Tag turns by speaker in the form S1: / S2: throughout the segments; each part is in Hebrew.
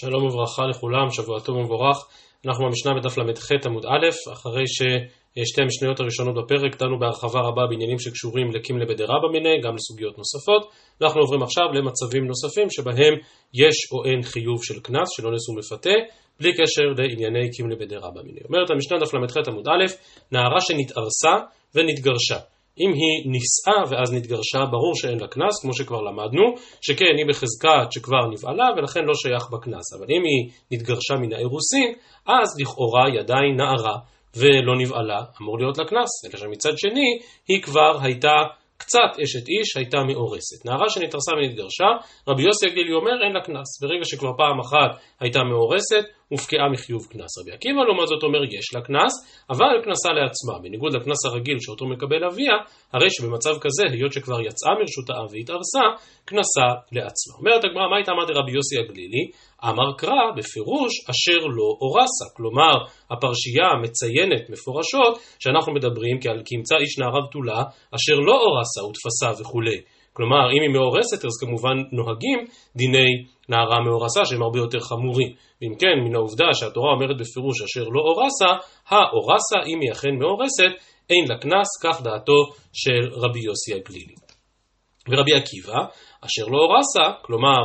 S1: שלום וברכה לכולם, שבוע טוב ומבורך. אנחנו במשנה בדף ל"ח עמוד א', אחרי ששתי המשניות הראשונות בפרק דנו בהרחבה רבה בעניינים שקשורים לקים לבדרה במיני, גם לסוגיות נוספות. אנחנו עוברים עכשיו למצבים נוספים שבהם יש או אין חיוב של קנס, של אונס ומפתה, בלי קשר לענייני קים לבדרה במיני. אומרת המשנה דף ל"ח עמוד א', נערה שנתארסה ונתגרשה. אם היא נישאה ואז נתגרשה, ברור שאין לה קנס, כמו שכבר למדנו, שכן היא בחזקת שכבר נבעלה ולכן לא שייך בקנס. אבל אם היא נתגרשה מן האירוסין, אז לכאורה היא עדיין נערה ולא נבעלה, אמור להיות לה קנס. אלא שמצד שני, היא כבר הייתה קצת אשת איש, הייתה מאורסת. נערה שנתרסה ונתגרשה, רבי יוסי הגלילי אומר אין לה קנס. ברגע שכבר פעם אחת הייתה מאורסת, הופקעה מחיוב קנס. רבי עקיבא לעומת זאת אומר יש לה קנס, אבל קנסה לעצמה, בניגוד לקנס הרגיל שאותו מקבל אביה, הרי שבמצב כזה, היות שכבר יצאה מרשות האב והתארסה, קנסה לעצמה. אומרת הגמרא, מה הייתה אמרת רבי יוסי הגלילי? אמר קרא בפירוש אשר לא אורסה, כלומר הפרשייה מציינת מפורשות שאנחנו מדברים כי ימצא איש נערה בתולה אשר לא אורסה ותפסה וכולי. כלומר אם היא מאורסת אז כמובן נוהגים דיני נערה מאורסה שהם הרבה יותר חמורים. ואם כן, מן העובדה שהתורה אומרת בפירוש אשר לא אורסה, האורסה, אם היא אכן מאורסת, אין לה קנס, כך דעתו של רבי יוסי הגלילי. ורבי עקיבא, אשר לא אורסה, כלומר,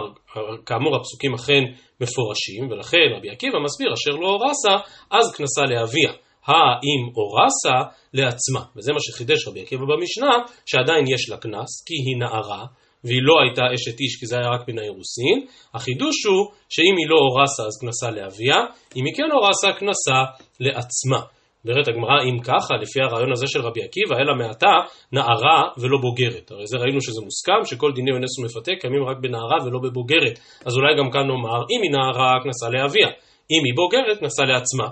S1: כאמור הפסוקים אכן מפורשים, ולכן רבי עקיבא מסביר אשר לא אורסה, אז קנסה לאביה. האם אורסה לעצמה, וזה מה שחידש רבי עקיבא במשנה, שעדיין יש לה קנס, כי היא נערה, והיא לא הייתה אשת איש כי זה היה רק מן האירוסין, החידוש הוא שאם היא לא אורסה אז קנסה לאביה, אם היא כן אורסה קנסה לעצמה. אומרת הגמרא, אם ככה, לפי הרעיון הזה של רבי עקיבא, אלא מעתה נערה ולא בוגרת. הרי זה ראינו שזה מוסכם, שכל דיני אונס ומפתה קיימים רק בנערה ולא בבוגרת. אז אולי גם כאן נאמר, אם היא נערה, כנסה לאביה. אם היא בוגרת, כנסה לעצמה.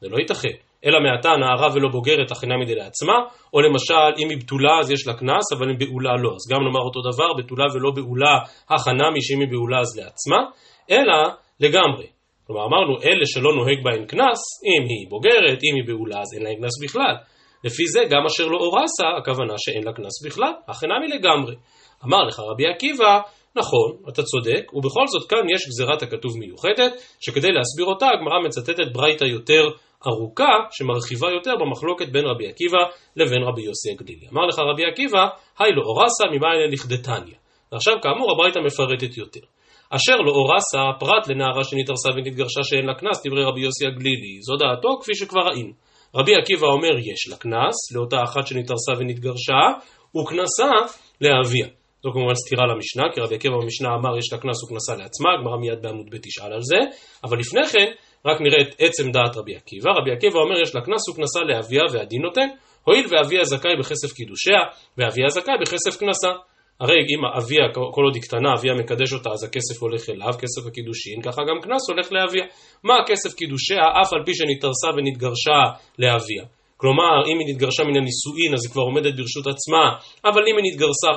S1: זה לא ייתכן. אלא מעתה נערה ולא בוגרת הכנה מדי לעצמה, או למשל אם היא בתולה אז יש לה קנס, אבל אם בעולה לא. אז גם נאמר אותו דבר, בתולה ולא בעולה הכנה משאם היא בעולה אז לעצמה, אלא לגמרי. כלומר אמרנו אלה שלא נוהג בהן קנס, אם היא בוגרת, אם היא בעולה אז אין להן קנס בכלל. לפי זה גם אשר לא אורסה, הכוונה שאין לה קנס בכלל, הכנה מלגמרי. אמר לך רבי עקיבא, נכון, אתה צודק, ובכל זאת כאן יש גזירת הכתוב מיוחדת, שכדי להסביר אותה הגמרא מצטטת ברייתא יותר ארוכה, שמרחיבה יותר במחלוקת בין רבי עקיבא לבין רבי יוסי הגלילי. אמר לך רבי עקיבא, היי לא אורסה ממאי לכדתניא. ועכשיו כאמור הברייתא מפרטת יותר. אשר לא אורסה פרט לנערה שנתארסה ונתגרשה שאין לה קנס, דברי רבי יוסי הגלילי. זו דעתו כפי שכבר ראינו. רבי עקיבא אומר יש לה קנס, לאותה אחת שנתארסה ונתגרשה, וקנסה לאביה. זו כמובן סתירה למשנה, כי רבי עקיבא במשנה אמר יש לה קנס וקנסה לעצמה, הגמרא מיד בעמוד ב' תשאל על זה, אבל לפני כן רק נראה את עצם דעת רבי עקיבא. רבי עקיבא אומר יש לה קנס וקנסה לאביה והדין נותן, הואיל ואביה זכאי בכסף קידושיה, ואביה זכאי בכסף קנסה. הרי אם אביה, כל עוד היא קטנה, אביה מקדש אותה, אז הכסף הולך אליו, כסף הקידושין, ככה גם קנס הולך לאביה. מה הכסף קידושיה, אף על פי שנתארסה ונתגרשה לאביה? כלומר, אם היא נתגרשה מן הנישואין, אז היא כבר עומדת ברשות עצמה, אבל אם היא נתגרשה,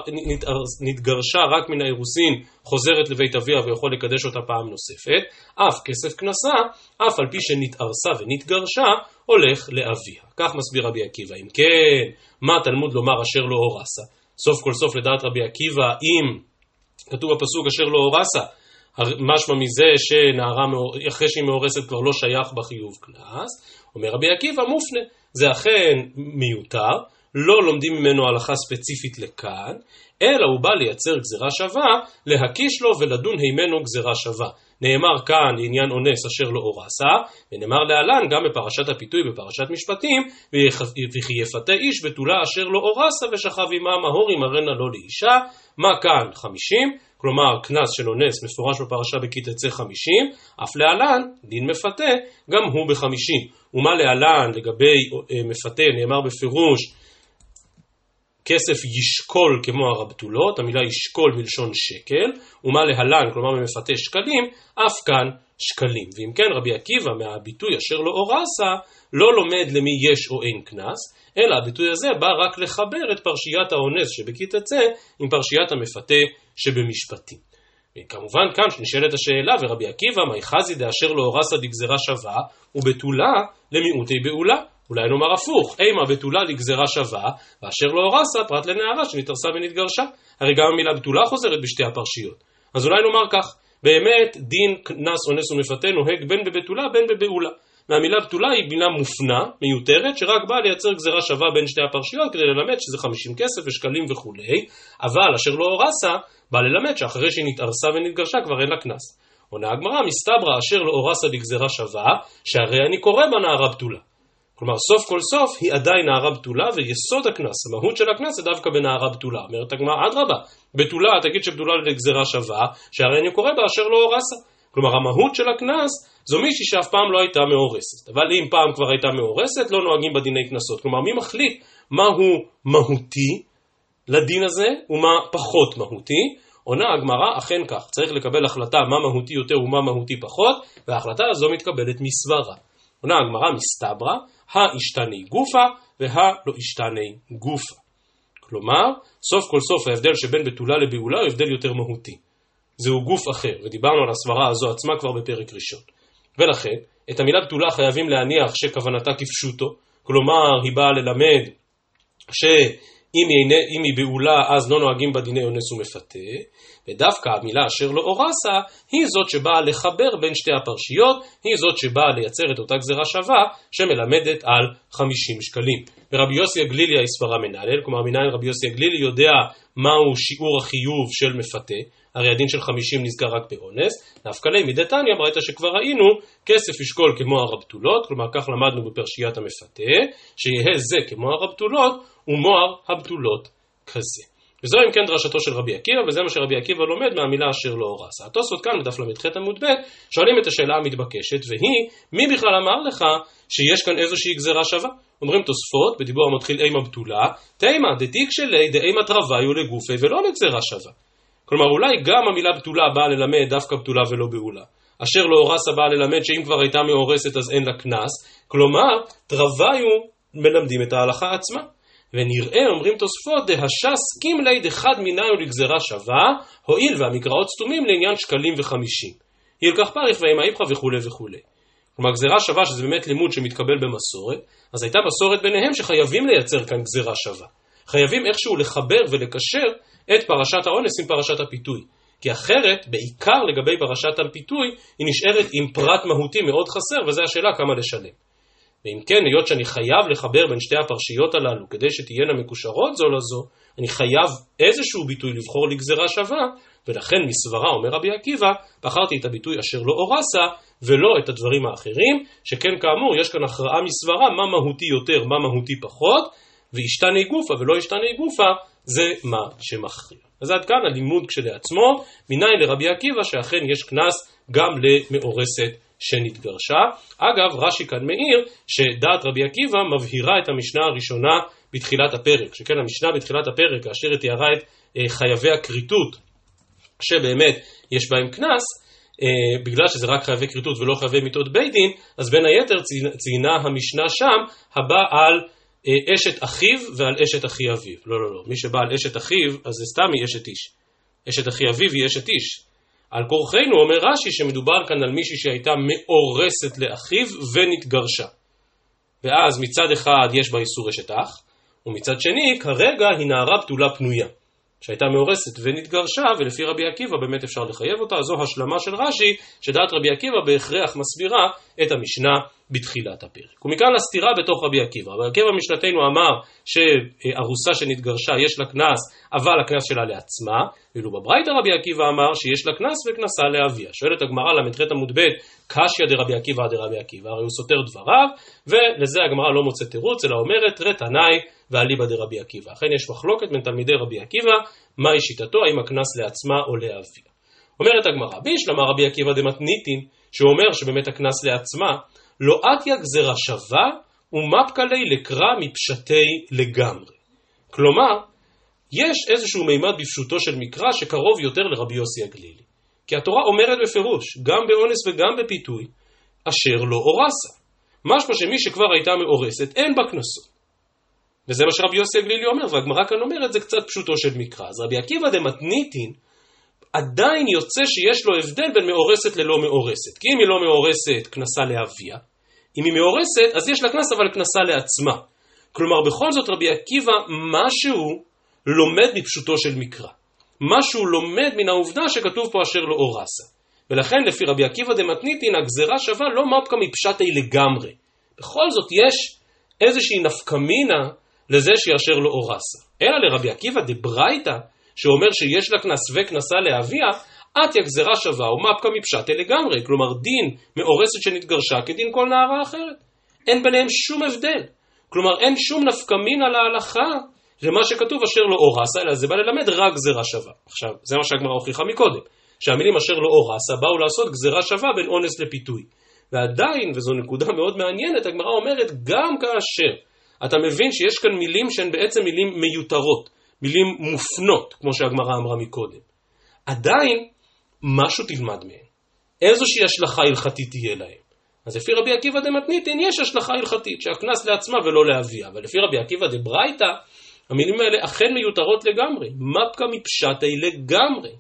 S1: נתגרשה רק מן האירוסין, חוזרת לבית אביה ויכול לקדש אותה פעם נוספת, אף כסף קנסה, אף על פי שנתארסה ונתגרשה, הולך לאביה. כך מסביר רבי עקיבא. אם כן, מה תלמוד לומר אשר לא הורסה? סוף כל סוף לדעת רבי עקיבא, אם כתוב בפסוק אשר לא הורסה, משמע מזה שנערה אחרי שהיא מאורסת כבר לא שייך בחיוב קנס, אומר רבי עקיבא מופנה. זה אכן מיותר, לא לומדים ממנו הלכה ספציפית לכאן, אלא הוא בא לייצר גזירה שווה, להקיש לו ולדון הימנו גזירה שווה. נאמר כאן לעניין אונס אשר לא אורסה, ונאמר להלן גם בפרשת הפיתוי בפרשת משפטים, וכי יפתה איש בתולה אשר לא אורסה ושכב עמה מהור ימרנה לו לאישה, מה כאן חמישים, כלומר קנס של אונס מפורש בפרשה בכי תצא חמישים, אף להלן דין מפתה גם הוא בחמישים. ומה להלן לגבי אה, מפתה נאמר בפירוש כסף ישקול כמו הרבתולות, המילה ישקול מלשון שקל, ומה להלן, כלומר במפתה שקלים, אף כאן שקלים. ואם כן רבי עקיבא מהביטוי אשר לא אורסה, לא לומד למי יש או אין קנס, אלא הביטוי הזה בא רק לחבר את פרשיית האונס שבכי תצא עם פרשיית המפתה שבמשפטים. וכמובן כאן נשאלת השאלה, ורבי עקיבא, מי חזי דאשר לא אורסה דגזרה שווה, ובתולה למיעוטי בעולה. אולי נאמר הפוך, אימה בתולה לגזרה שווה, ואשר לא אורסה פרט לנערה שנתארסה ונתגרשה. הרי גם המילה בתולה חוזרת בשתי הפרשיות. אז אולי נאמר כך, באמת דין קנס אונס ומפתה נוהג בין בבתולה בין בבעולה. והמילה בתולה היא מילה מופנה, מיותרת, שרק באה לייצר גזירה שווה בין שתי הפרשיות כדי ללמד שזה 50 כסף ושקלים וכולי, אבל אשר לא אורסה, בא ללמד שאחרי שהיא נתארסה ונתגרשה כבר אין לה קנס. עונה הגמרא, מסתברא אשר לא אורסה בגזירה שווה, שהרי אני קורא בה נערה בתולה. כלומר, סוף כל סוף היא עדיין נערה בתולה, ויסוד הקנס, המהות של הקנס זה דווקא בנערה בתולה. אומרת הגמרא, אדרבה, בתולה, תגיד שבתולה לגזירה שווה, שהרי אני קורא בה אשר לא אורסה. כלומר, המהות של הקנס זו מישהי שאף פעם לא הייתה מאורסת. אבל אם פעם כבר הייתה מאורסת, לא נוהגים בדיני קנסות. כלומר, מי מחליט מהו מהותי לדין הזה ומה פחות מהותי? עונה הגמרא, אכן כך, צריך לקבל החלטה מה מהותי יותר ומה מהותי פחות, וההחלטה הזו מתקבלת מסברה. עונה הגמרא מסתברא, האשתני גופה והלא אשתני גופה. כלומר, סוף כל סוף ההבדל שבין בתולה לבעולה הוא הבדל יותר מהותי. זהו גוף אחר, ודיברנו על הסברה הזו עצמה כבר בפרק ראשון. ולכן, את המילה בתולה חייבים להניח שכוונתה כפשוטו, כלומר היא באה ללמד שאם היא, היא בעולה אז לא נוהגים בה דיני אונס ומפתה, ודווקא המילה אשר לא אורסה היא זאת שבאה לחבר בין שתי הפרשיות, היא זאת שבאה לייצר את אותה גזירה שווה שמלמדת על 50 שקלים. ורבי יוסי הגלילי היא סברה מנהלל, כלומר מנהל רבי יוסי הגלילי יודע מהו שיעור החיוב של מפתה, הרי הדין של 50 נזכר רק באונס, נפקא ליה מדתניא ברייתא שכבר ראינו, כסף ישקול כמו הרבתולות, כלומר כך למדנו בפרשיית המפתה, שיהא זה כמו הרבתולות ומוהר הבתולות כזה. וזו אם כן דרשתו של רבי עקיבא, וזה מה שרבי עקיבא לומד מהמילה אשר לא הורסה. התוספות כאן בדף ל"ח עמוד ב' שואלים את השאלה המתבקשת, והיא, מי בכלל אמר לך שיש כאן איזושהי גזירה שווה? אומרים תוספות, בדיבור המתחיל אימה בתולה, תימא דתיק שלי דאימא תרוויו לגופי ולא לגזירה שווה. כלומר אולי גם המילה בתולה באה ללמד דווקא בתולה ולא בעולה. אשר לא הורסה באה ללמד שאם כבר הייתה מאורסת אז אין לה קנס, כלומר תרוויו מלמדים את ההלכה עצמה. ונראה, אומרים תוספות, דהשה סכים לי דחד מיניו לגזרה שווה, הואיל והמקראות סתומים לעניין שקלים וחמישים. ילקח פריך ואימה איפכא וכולי וכולי. כלומר גזירה שווה שזה באמת לימוד שמתקבל במסורת, אז הייתה מסורת ביניהם שחייבים לייצר כאן גזירה שווה. חייבים איכשהו לחבר ולקשר את פרשת האונס עם פרשת הפיתוי. כי אחרת, בעיקר לגבי פרשת הפיתוי, היא נשארת עם פרט מהותי מאוד חסר, וזו השאלה כמה לשלם. ואם כן, היות שאני חייב לחבר בין שתי הפרשיות הללו כדי שתהיינה מקושרות זו לזו, אני חייב איזשהו ביטוי לבחור לגזרה שווה, ולכן מסברה, אומר רבי עקיבא, בחרתי את הביטוי אשר לא אורסה, ולא את הדברים האחרים, שכן כאמור, יש כאן הכרעה מסברה, מה מהותי יותר, מה מהותי פחות, וישתני גופה ולא ישתני גופה, זה מה שמכריע. אז עד כאן הלימוד כשלעצמו, מניין לרבי עקיבא שאכן יש קנס גם למאורסת שנתגרשה. אגב, רש"י כאן מעיר שדעת רבי עקיבא מבהירה את המשנה הראשונה בתחילת הפרק, שכן המשנה בתחילת הפרק, כאשר היא תיארה את אה, חייבי הכריתות, שבאמת יש בהם קנס, אה, בגלל שזה רק חייבי כריתות ולא חייבי מיתות בית דין, אז בין היתר ציינה המשנה שם הבא על אה, אשת אחיו ועל אשת אחי אביו. לא, לא, לא. מי שבא על אשת אחיו, אז זה סתם היא אשת איש. אשת אחי אביו היא אשת איש. על כורחנו אומר רש"י שמדובר כאן על מישהי שהייתה מאורסת לאחיו ונתגרשה. ואז מצד אחד יש בה איסור אשת אח, ומצד שני כרגע היא נערה בתולה פנויה. שהייתה מאורסת ונתגרשה, ולפי רבי עקיבא באמת אפשר לחייב אותה, זו השלמה של רש"י, שדעת רבי עקיבא בהכרח מסבירה את המשנה בתחילת הפרק. ומכאן לסתירה בתוך רבי עקיבא. רבי עקיבא משנתנו אמר שארוסה שנתגרשה יש לה קנס, אבל הקנס שלה לעצמה, ואילו בברייתא רבי עקיבא אמר שיש לה קנס וקנסה לאביה. שואלת הגמרא ל"ח עמוד ב', קשיא דרבי עקיבא דרבי עקיבא, הרי הוא סותר דבריו, ולזה הגמרא לא מוצאת תירוץ, אלא אומרת רתנאי ואליבא דרבי עקיבא. אכן יש מחלוקת בין תלמידי רבי עקיבא, מהי שיטתו, האם הקנס לעצמה או לאביה. אומרת הגמרא, בישלמה רבי עקיבא דמתניתין, שהוא אומר שבאמת הקנס לעצמה, לא אתיה גזרה שווה ומפקלי לקרא מפשטי לגמרי. כלומר, יש איזשהו מימד בפשוטו של מקרא שקרוב יותר לרבי יוסי הגלילי. כי התורה אומרת בפירוש, גם באונס וגם בפיתוי, אשר לא אורסה. משמע שמי שכבר הייתה מאורסת, אין בה קנסות. וזה מה שרבי יוסי הגלילי אומר, והגמרא כאן אומרת, זה קצת פשוטו של מקרא. אז רבי עקיבא דמתניתין, עדיין יוצא שיש לו הבדל בין מאורסת ללא מאורסת. כי אם היא לא מאורסת, קנסה לאביה. אם היא מאורסת, אז יש לה קנס, אבל קנסה לעצמה. כלומר, בכל זאת רבי עקיבא, משהו לומד מפשוטו של מקרא. משהו לומד מן העובדה שכתוב פה אשר לא אורסה. ולכן לפי רבי עקיבא דמתניתין הגזרה שווה לא מפקא מפשטי לגמרי. בכל זאת יש איזושהי נפקמינה לזה שיאשר לו אורסה. אלא לרבי עקיבא דברייתא, שאומר שיש לה קנס וקנסה לאביה, עטיה גזרה שווה ומפקא מפשטי לגמרי. כלומר דין מאורסת שנתגרשה כדין כל נערה אחרת. אין ביניהם שום הבדל. כלומר אין שום נפקמינה להלכה למה שכתוב אשר לא אורסה, אלא זה בא ללמד רק גזרה שווה. עכשיו, זה מה שהגמרא הוכיחה מקודם. שהמילים אשר לא אורסה באו לעשות גזרה שווה בין אונס לפיתוי. ועדיין, וזו נקודה מאוד מעניינת, הגמרא אומרת, גם כאשר אתה מבין שיש כאן מילים שהן בעצם מילים מיותרות, מילים מופנות, כמו שהגמרא אמרה מקודם. עדיין, משהו תלמד מהן. איזושהי השלכה הלכתית תהיה להם. אז לפי רבי עקיבא דמתניתין יש השלכה הלכתית, שהקנס לעצמה ולא לאביה. אבל לפי רבי עקיבא דברייתא, המילים האלה אכן מיותרות לגמרי. מפקא מפשטי לגמרי.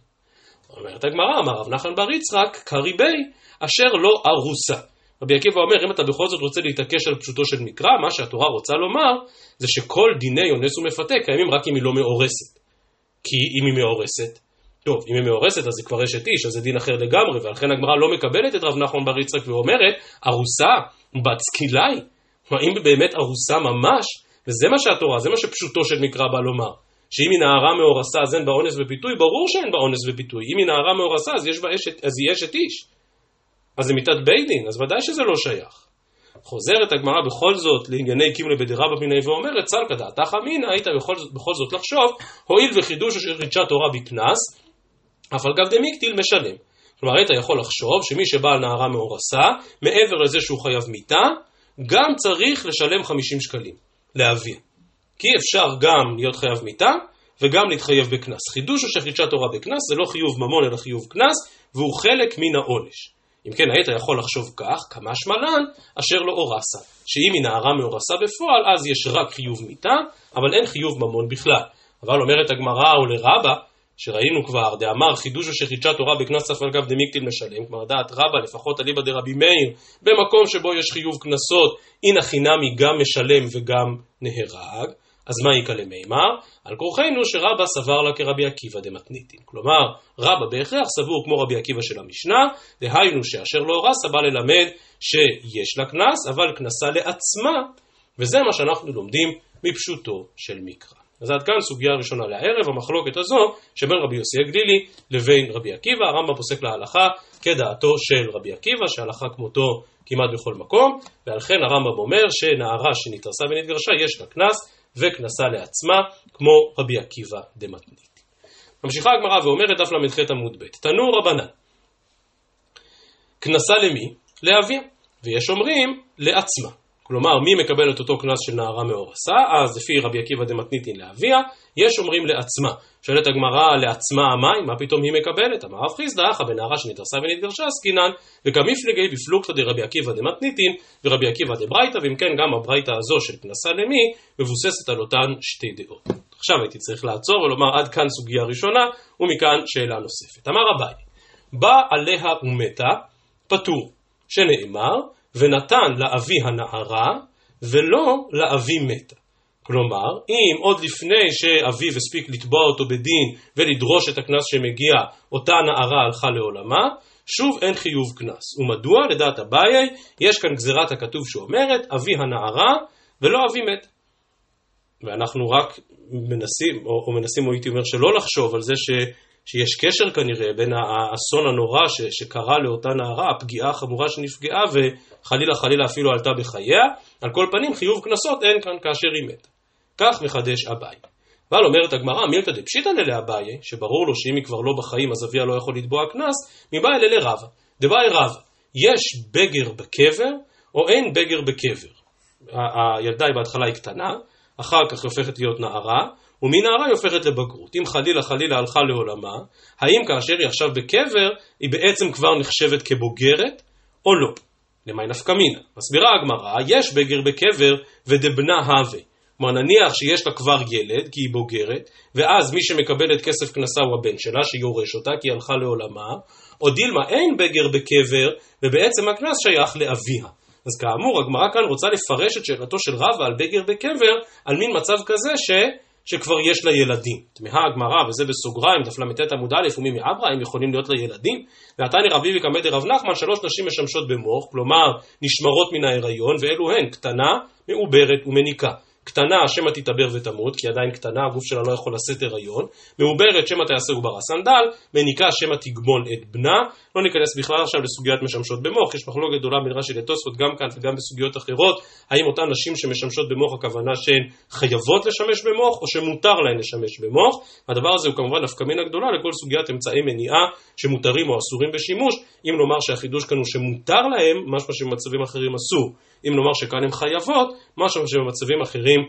S1: אומרת הגמרא, אמר רב נחמן בר יצחק, קריבי, אשר לא ארוסה. רבי עקיבא אומר, אם אתה בכל זאת רוצה להתעקש על פשוטו של מקרא, מה שהתורה רוצה לומר, זה שכל דיני אונס ומפתה קיימים רק אם היא לא מאורסת. כי אם היא מאורסת, טוב, אם היא מאורסת אז היא כבר אשת איש, אז זה דין אחר לגמרי, ולכן הגמרא לא מקבלת את רב נחמן בר יצחק ואומרת, ארוסה, בת סקילי. כלומר, אם באמת ארוסה ממש, וזה מה שהתורה, זה מה שפשוטו של מקרא בא לומר. שאם היא נערה מאורסה אז אין בה אונס ופיתוי, ברור שאין בה אונס ופיתוי. אם היא נערה מאורסה אז, יש אשת, אז היא אשת איש. אז זה מיתת בית דין, אז ודאי שזה לא שייך. חוזרת הגמרא בכל זאת לענייני קימלה בדירה במיני ואומרת, צלקא דעתך אמינא, היית בכל, בכל זאת לחשוב, הואיל וחידוש של חידשה תורה בקנס, אף על גב דמיקטיל משלם. כלומר, היית יכול לחשוב שמי שבעל נערה מאורסה, מעבר לזה שהוא חייב מיתה, גם צריך לשלם 50 שקלים, לאביה. כי אפשר גם להיות חייב מיתה, וגם להתחייב בקנס. חידוש או שחידשה תורה בקנס זה לא חיוב ממון אלא חיוב קנס, והוא חלק מן העונש. אם כן, היית יכול לחשוב כך, כמה שמלן, אשר לא אורסה. שאם היא נערה מאורסה בפועל, אז יש רק חיוב מיתה, אבל אין חיוב ממון בכלל. אבל אומרת הגמרא או לרבה, שראינו כבר, דאמר חידוש או שחידשה תורה בקנס צף על גב דמיקטיל משלם, כלומר דעת רבה, לפחות אליבא דרבי מאיר, במקום שבו יש חיוב קנסות, אינא חינמי גם משלם וגם נהרג. אז מה יקא למימר? על כורחנו שרבא סבר לה כרבי עקיבא דמתניתין. כלומר, רבא בהכרח סבור כמו רבי עקיבא של המשנה, דהיינו שאשר לא רסה בא ללמד שיש לה קנס, אבל קנסה לעצמה, וזה מה שאנחנו לומדים מפשוטו של מקרא. אז עד כאן סוגיה ראשונה לערב, המחלוקת הזו שבין רבי יוסי הגלילי לבין רבי עקיבא, הרמב"ם פוסק להלכה כדעתו של רבי עקיבא, שהלכה כמותו כמעט בכל מקום, ועל כן הרמב"ם אומר שנערה שנתרסה ונתגרשה יש לה קנס, וכנסה לעצמה, כמו רבי עקיבא דמתנית. ממשיכה הגמרא ואומרת דף ל"ח עמוד ב', תנו רבנן, כנסה למי? לאביה, ויש אומרים לעצמה. כלומר, מי מקבל את אותו קנס של נערה מאורסה? אז לפי רבי עקיבא דמתניתין לאביה, יש אומרים לעצמה. שואלת הגמרא, לעצמה המים, מה פתאום היא מקבלת? אמר רב חיסדא, אחא בנערה שנתרסה ונתגרשה עסקינן, וכמפלגי בפלוגתא דרבי עקיבא דמתניתין, ורבי עקיבא דברייתא, ואם כן, גם הברייתא הזו של כנסה למי, מבוססת על אותן שתי דעות. עכשיו הייתי צריך לעצור ולומר עד כאן סוגיה ראשונה, ומכאן שאלה נוספת. אמר אביי, בא עליה ומתה, פטור, שנאמר, ונתן לאבי הנערה, ולא לאבי מתה. כלומר, אם עוד לפני שאביו הספיק לתבוע אותו בדין ולדרוש את הקנס שמגיע, אותה נערה הלכה לעולמה, שוב אין חיוב קנס. ומדוע? לדעת אביי, יש כאן גזירת הכתוב שאומרת, אבי הנערה ולא אבי מת. ואנחנו רק מנסים, או, או מנסים, או הייתי אומר, שלא לחשוב על זה ש, שיש קשר כנראה בין האסון הנורא ש, שקרה לאותה נערה, הפגיעה החמורה שנפגעה, וחלילה חלילה אפילו עלתה בחייה. על כל פנים, חיוב קנסות אין כאן כאשר היא מתה. כך מחדש אביי. אבל אומרת הגמרא, מילתא דפשיטא לאביי, שברור לו שאם היא כבר לא בחיים אז אביה לא יכול לתבוע קנס, מבא אלה לרבה. דבאי רבה, יש בגר בקבר או אין בגר בקבר? הילדה היא בהתחלה היא קטנה, אחר כך היא הופכת להיות נערה, ומנערה היא הופכת לבגרות. אם חלילה חלילה הלכה לעולמה, האם כאשר היא עכשיו בקבר, היא בעצם כבר נחשבת כבוגרת, או לא? למי נפקא מינה? מסבירה הגמרא, יש בגר בקבר ודבנה הווה. כלומר נניח שיש לה כבר ילד, כי היא בוגרת, ואז מי שמקבל את כסף קנסה הוא הבן שלה, שיורש אותה, כי היא הלכה לעולמה, או דילמה אין בגר בקבר, ובעצם הקנס שייך לאביה. אז כאמור, הגמרא כאן רוצה לפרש את שאלתו של רבא על בגר בקבר, על מין מצב כזה ש... שכבר יש לה ילדים. תמהה הגמרא, וזה בסוגריים, דף ל"ט עמוד א', ומי מעברה, הם יכולים להיות לה ילדים? ועתני רבי וקמא דרב נחמן, שלוש נשים משמשות במוח, כלומר נשמרות מן ההיריון, ואלו הן קטנה, מעוברת ומניקה. קטנה שמא תתעבר ותמות, כי עדיין קטנה, הגוף שלה לא יכול לשאת הריון, מעוברת שמא תעשה עוברה סנדל, מניקה שמא תגמון את בנה, לא ניכנס בכלל עכשיו לסוגיית משמשות במוח, יש מחלוקת גדולה בין רש"י לתוספות גם כאן וגם בסוגיות אחרות, האם אותן נשים שמשמשות במוח הכוונה שהן חייבות לשמש במוח, או שמותר להן לשמש במוח, הדבר הזה הוא כמובן נפקא מינה גדולה לכל סוגיית אמצעי מניעה שמותרים או אסורים בשימוש, אם נאמר שהחידוש כאן הוא שמותר להם, משמע שבמצבים אחרים אסור. אם נאמר שכאן הן חייבות, משהו שבמצבים אחרים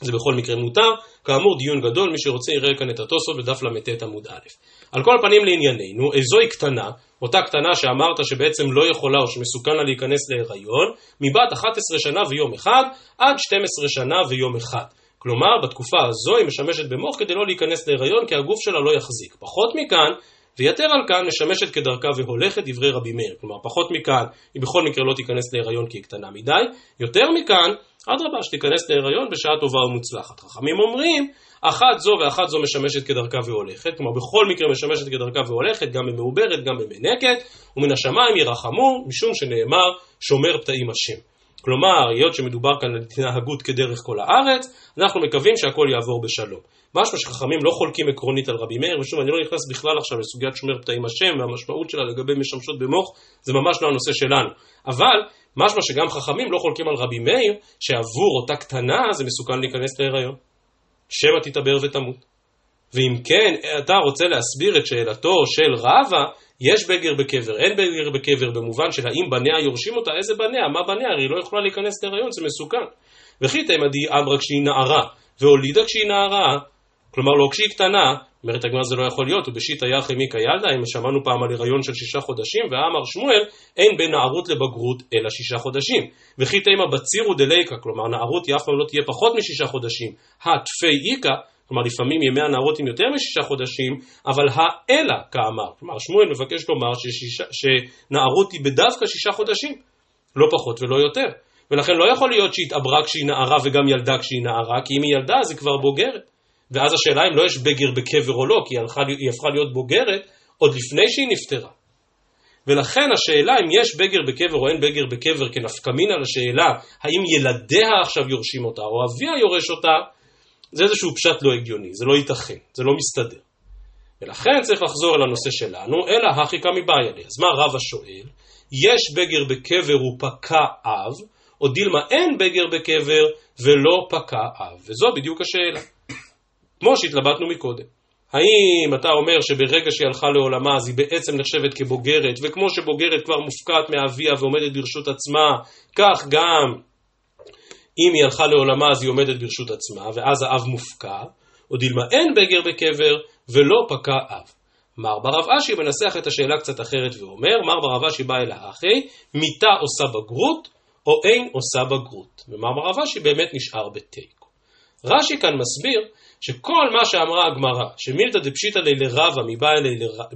S1: זה בכל מקרה מותר. כאמור, דיון גדול, מי שרוצה יראה כאן את התוספות בדף ל"ט עמוד א'. על כל פנים לענייננו, איזוהי קטנה, אותה קטנה שאמרת שבעצם לא יכולה או שמסוכן לה להיכנס להיריון, מבת 11 שנה ויום אחד עד 12 שנה ויום אחד. כלומר, בתקופה הזו היא משמשת במוח כדי לא להיכנס להיריון, כי הגוף שלה לא יחזיק. פחות מכאן, ויתר על כאן משמשת כדרכה והולכת דברי רבי מאיר. כלומר, פחות מכאן היא בכל מקרה לא תיכנס להיריון כי היא קטנה מדי. יותר מכאן, אדרבה, שתיכנס להיריון בשעה טובה ומוצלחת. חכמים אומרים, אחת זו ואחת זו משמשת כדרכה והולכת, כלומר בכל מקרה משמשת כדרכה והולכת, גם במעוברת, גם במנקת, ומן השמיים ירחמו, משום שנאמר, שומר פתאים השם. כלומר, היות שמדובר כאן על התנהגות כדרך כל הארץ, אנחנו מקווים שהכל יעבור בשלום. משמע שחכמים לא חולקים עקרונית על רבי מאיר, ושוב, אני לא נכנס בכלל עכשיו לסוגיית שומר פתאים השם והמשמעות שלה לגבי משמשות במוח, זה ממש לא הנושא שלנו. אבל, משמע שגם חכמים לא חולקים על רבי מאיר, שעבור אותה קטנה זה מסוכן להיכנס להיריון. שמא תתעבר ותמות. ואם כן, אתה רוצה להסביר את שאלתו של רבא, יש בגר בקבר, אין בגר בקבר, במובן של האם בניה יורשים אותה, איזה בניה, מה בניה, הרי היא לא יכולה להיכנס להיריון, זה מסוכן. וכי תימדי אמרה כשהיא נערה, והולידה כשהיא נערה, כלומר לא כשהיא קטנה, אומרת הגמרא זה לא יכול להיות, ובשיטא יחי מיקה ילדה, אם שמענו פעם על הריון של שישה חודשים, ואמר שמואל, אין בין נערות לבגרות אלא שישה חודשים. וכי תימא בצירו דליקה, כלומר נערות היא אף פעם לא תהיה פחות משישה חודשים. התפי איכא, כלומר לפעמים ימי הנערות הם יותר משישה חודשים, אבל האלה כאמר. כלומר שמואל מבקש לומר ששישה, שנערות היא בדווקא שישה חודשים, לא פחות ולא יותר. ולכן לא יכול להיות שהיא התעברה כשהיא נערה וגם ילדה כשהיא נערה, כי אם היא ילדה אז היא כבר בוגרת. ואז השאלה אם לא יש בגר בקבר או לא, כי היא, הלכה, היא הפכה להיות בוגרת עוד לפני שהיא נפטרה. ולכן השאלה אם יש בגר בקבר או אין בגר בקבר כנפקמינה לשאלה האם ילדיה עכשיו יורשים אותה או אביה יורש אותה, זה איזשהו פשט לא הגיוני, זה לא ייתכן, זה לא מסתדר. ולכן צריך לחזור אל הנושא שלנו, אלא הכי קמי לי. אז מה רבא שואל? יש בגר בקבר ופקע אב, או דילמה אין בגר בקבר ולא פקע אב. וזו בדיוק השאלה. כמו שהתלבטנו מקודם. האם אתה אומר שברגע שהיא הלכה לעולמה אז היא בעצם נחשבת כבוגרת, וכמו שבוגרת כבר מופקעת מאביה ועומדת ברשות עצמה, כך גם אם היא הלכה לעולמה אז היא עומדת ברשות עצמה, ואז האב מופקע, או דילמה אין בגר בקבר ולא פקע אב. מר ברב אשי מנסח את השאלה קצת אחרת ואומר, מר ברב אשי בא אל האחי, מיתה עושה בגרות, או אין עושה בגרות. ומר ברב אשי באמת נשאר בתיקו. רש"י כאן מסביר שכל מה שאמרה הגמרא, שמילתא דפשיטא לי לרבה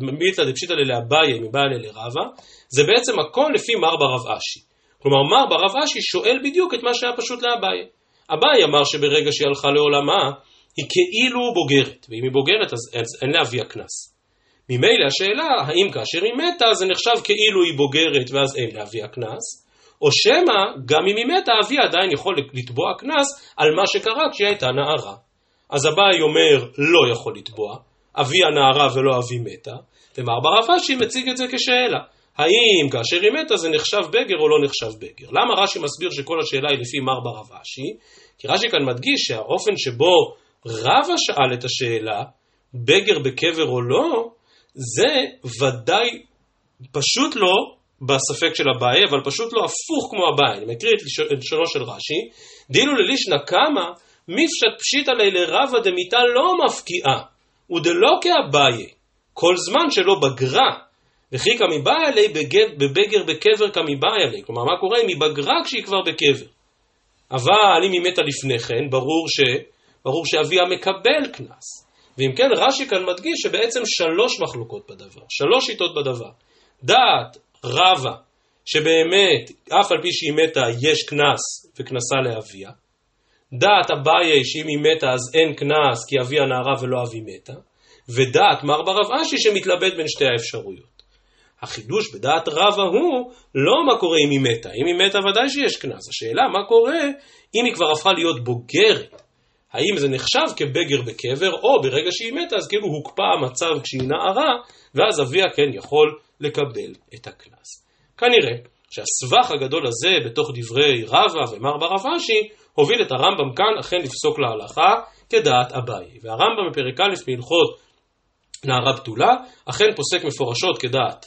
S1: מילתא דפשיטא לי לאביי מבעיה לי לרבה, זה בעצם הכל לפי מר ברב אשי. כלומר, מר ברב אשי שואל בדיוק את מה שהיה פשוט לאביי. אביי אמר שברגע שהיא הלכה לעולמה, היא כאילו בוגרת, ואם היא בוגרת אז, אז אין לאביה קנס. ממילא השאלה, האם כאשר היא מתה זה נחשב כאילו היא בוגרת ואז אין לאביה קנס, או שמא גם אם היא מתה אביה עדיין יכול לתבוע קנס על מה שקרה כשהיא הייתה נערה. אז אביי אומר לא יכול לתבוע, אבי הנערה ולא אבי מתה, ומר ברב אשי מציג את זה כשאלה. האם כאשר היא מתה זה נחשב בגר או לא נחשב בגר? למה רש"י מסביר שכל השאלה היא לפי מר ברב אשי? כי רש"י כאן מדגיש שהאופן שבו רבא שאל את השאלה, בגר בקבר או לא, זה ודאי פשוט לא בספק של אביי, אבל פשוט לא הפוך כמו אביי. אני מקריא את לשונו של רש"י, דילו ללישנא קמא מפשט פשיטא לי לרבא דמיתה לא מפקיעה, ודלא כאביי, כל זמן שלא בגרה, וכי כמיבאי עלי בבגר בקבר כמיבאי עלי. כלומר, מה קורה אם היא בגרה כשהיא כבר בקבר? אבל אם היא מתה לפני כן, ברור, ש... ברור שאביה מקבל קנס. ואם כן, רש"י כאן מדגיש שבעצם שלוש מחלוקות בדבר, שלוש שיטות בדבר. דעת רבה, שבאמת, אף על פי שהיא מתה, יש קנס וקנסה לאביה. דעת אביי שאם היא מתה אז אין קנס כי אבי הנערה ולא אבי מתה, ודעת מר ברב אשי שמתלבט בין שתי האפשרויות. החידוש בדעת רבא הוא לא מה קורה אם היא מתה, אם היא מתה ודאי שיש קנס, השאלה מה קורה אם היא כבר הפכה להיות בוגרת, האם זה נחשב כבגר בקבר, או ברגע שהיא מתה אז כאילו הוקפא המצב כשהיא נערה, ואז אביה כן יכול לקבל את הקנס. כנראה שהסבך הגדול הזה בתוך דברי רבא ומר ברב אשי הוביל את הרמב"ם כאן אכן לפסוק להלכה כדעת אביי. והרמב"ם בפרק א' מהלכות נערה בתולה, אכן פוסק מפורשות כדעת,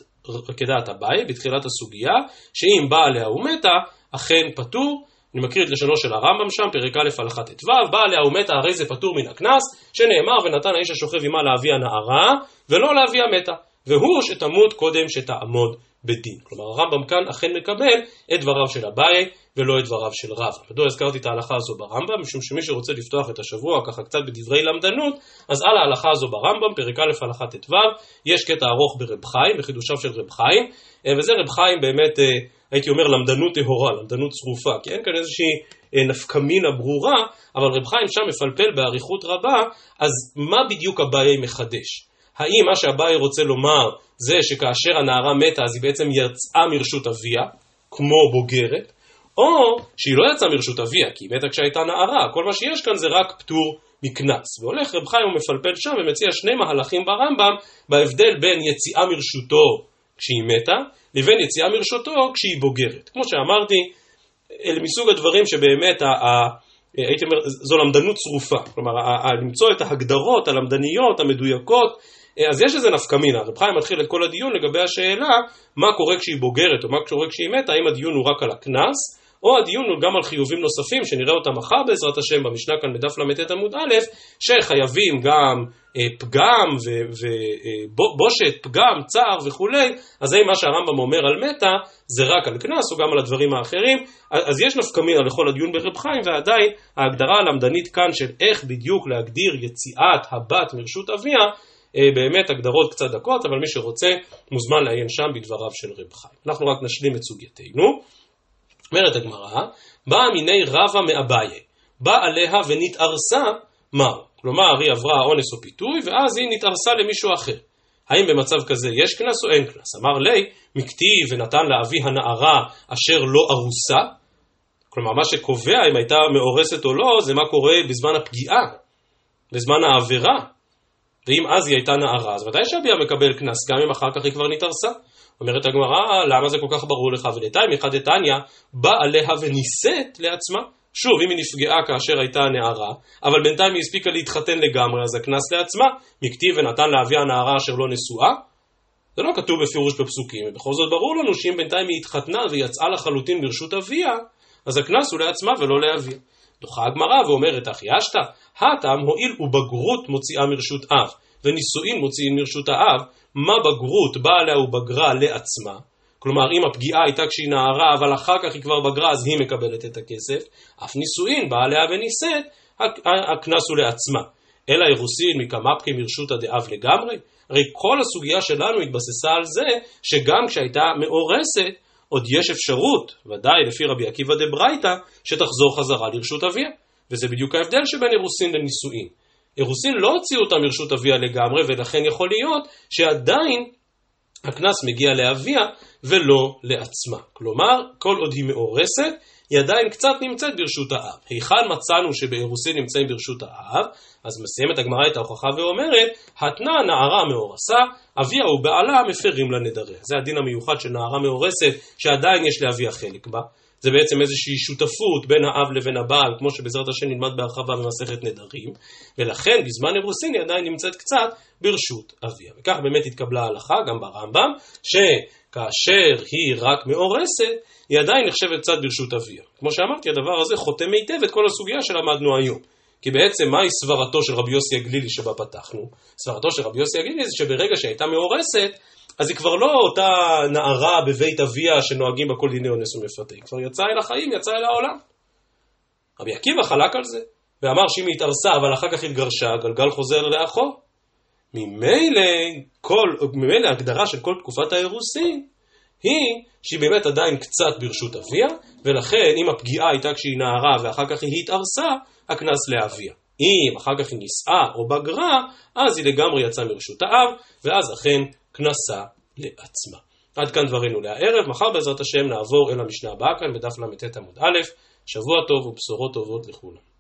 S1: כדעת אביי בתחילת הסוגיה, שאם באה עליה ומתה, אכן פטור. אני מקריא את לשונו של הרמב"ם שם, פרק א' הלכה ט"ו, באה עליה ומתה הרי זה פטור מן הקנס, שנאמר ונתן האיש השוכב עמה לאבי הנערה, ולא לאבי המתה. והוא שתמות קודם שתעמוד בדין. כלומר הרמב"ם כאן אכן מקבל את דבריו של אביי ולא את דבריו של רב. מדוע הזכרתי את ההלכה הזו ברמב"ם? משום שמי שרוצה לפתוח את השבוע ככה קצת בדברי למדנות, אז על ההלכה הזו ברמב"ם, פרק א' הלכה ט"ו, יש קטע ארוך ברב חיים, בחידושיו של רב חיים, אה, וזה רב חיים באמת, אה, הייתי אומר, למדנות טהורה, למדנות צרופה, כי אין כאן איזושהי אה, נפקמינה ברורה, אבל רב חיים שם מפלפל באריכות רבה, אז מה בדיוק הבעיה מחדש? האם מה שאביי רוצה לומר זה שכאשר הנערה מתה אז היא בעצם יצאה מרשות אביה, כמו בוגרת, או שהיא לא יצאה מרשות אביה, כי היא מתה כשהייתה נערה, כל מה שיש כאן זה רק פטור מקנס. והולך רב חיים ומפלפל שם ומציע שני מהלכים ברמב"ם בהבדל בין יציאה מרשותו כשהיא מתה, לבין יציאה מרשותו כשהיא בוגרת. כמו שאמרתי, אלה מסוג הדברים שבאמת, ה, ה, הייתי אומר, זו למדנות צרופה. כלומר, ה, ה, למצוא את ההגדרות הלמדניות, המדויקות, אז יש איזה נפקא מינה, רב חיים מתחיל את כל הדיון לגבי השאלה מה קורה כשהיא בוגרת או מה קורה כשהיא מתה, האם הדיון הוא רק על הקנס או הדיון הוא גם על חיובים נוספים שנראה אותם מחר בעזרת השם במשנה כאן בדף ל"ט עמוד א', שחייבים גם אה, פגם ובושת, אה, פגם, צער וכולי, אז האם מה שהרמב"ם אומר על מתה זה רק על קנס או גם על הדברים האחרים, אז יש נפקמינה לכל הדיון ברב חיים ועדיין ההגדרה הלמדנית כאן של איך בדיוק להגדיר יציאת הבת מרשות אביה אה, באמת הגדרות קצת דקות, אבל מי שרוצה מוזמן לעיין שם בדבריו של רב חיים. אנחנו רק נשלים את סוגייתנו. אומרת הגמרא, באה מיני רבה מאביי, באה עליה ונתארסה מר. כלומר, היא עברה אונס או פיתוי, ואז היא נתארסה למישהו אחר. האם במצב כזה יש קנס או אין קנס? אמר לי, מכתיב ונתן לאבי הנערה אשר לא ארוסה. כלומר, מה שקובע אם הייתה מאורסת או לא, זה מה קורה בזמן הפגיעה, בזמן העבירה. ואם אז היא הייתה נערה, אז ודאי שאביה מקבל קנס, גם אם אחר כך היא כבר נתארסה. אומרת הגמרא, למה זה כל כך ברור לך? ולתיים אחד דתניא, בא עליה ונישאת לעצמה. שוב, אם היא נפגעה כאשר הייתה נערה, אבל בינתיים היא הספיקה להתחתן לגמרי, אז הקנס לעצמה, מכתיב ונתן לאביה הנערה אשר לא נשואה. זה לא כתוב בפירוש בפסוקים, ובכל זאת ברור לנו שאם בינתיים היא התחתנה ויצאה לחלוטין ברשות אביה, אז הקנס הוא לעצמה ולא לאביה. דוחה הגמרא ואומרת, אחי אשתא, הטעם הואיל ובגרות מוציאה מרשות אב, ונישואין מוציאים מרשות האב, מה בגרות באה עליה ובגרה לעצמה, כלומר אם הפגיעה הייתה כשהיא נערה אבל אחר כך היא כבר בגרה אז היא מקבלת את הכסף, אף נישואין באה עליה ונישאת, הקנס הוא לעצמה. אלא אירוסין מקמפקי מרשותא דאב לגמרי? הרי כל הסוגיה שלנו התבססה על זה שגם כשהייתה מאורסת עוד יש אפשרות, ודאי לפי רבי עקיבא דברייתא, שתחזור חזרה לרשות אביה. וזה בדיוק ההבדל שבין אירוסין לנישואין. אירוסין לא הוציאו אותה מרשות אביה לגמרי, ולכן יכול להיות שעדיין הקנס מגיע לאביה ולא לעצמה. כלומר, כל עוד היא מאורסת, היא עדיין קצת נמצאת ברשות האב. היכן מצאנו שבאירוסין נמצאים ברשות האב? אז מסיימת הגמרא את ההוכחה ואומרת, התנה נערה מאורסה, אביה ובעלה מפרים לנדריה. זה הדין המיוחד של נערה מאורסת, שעדיין יש לאביה חלק בה. זה בעצם איזושהי שותפות בין האב לבין הבעל, כמו שבעזרת השם נלמד בהרחבה במסכת נדרים, ולכן בזמן אירוסין היא עדיין נמצאת קצת ברשות אביה. וכך באמת התקבלה ההלכה, גם ברמב"ם, שכאשר היא רק מאורסת, היא עדיין נחשבת קצת ברשות אביה. כמו שאמרתי, הדבר הזה חותם היטב את כל הסוגיה שלמדנו היום. כי בעצם מהי סברתו של רבי יוסי הגלילי שבה פתחנו? סברתו של רבי יוסי הגלילי זה שברגע שהייתה מאורסת, אז היא כבר לא אותה נערה בבית אביה שנוהגים בה כל דיני אונס ומפתה, היא כבר יצאה אל החיים, יצאה אל העולם. רבי עקיבא חלק על זה, ואמר שאם היא התארסה אבל אחר כך התגרשה, הגלגל חוזר לאחור. ממילא, כל, ממילא ההגדרה של כל תקופת האירוסין היא שהיא באמת עדיין קצת ברשות אביה, ולכן אם הפגיעה הייתה כשהיא נערה ואחר כך היא התארסה, הקנס לאביה. אם אחר כך היא נישאה או בגרה, אז היא לגמרי יצאה מרשות האב, ואז אכן קנסה לעצמה. עד כאן דברינו להערב, מחר בעזרת השם נעבור אל המשנה הבאה כאן בדף ל"ט עמוד א', שבוע טוב ובשורות טובות לכולם.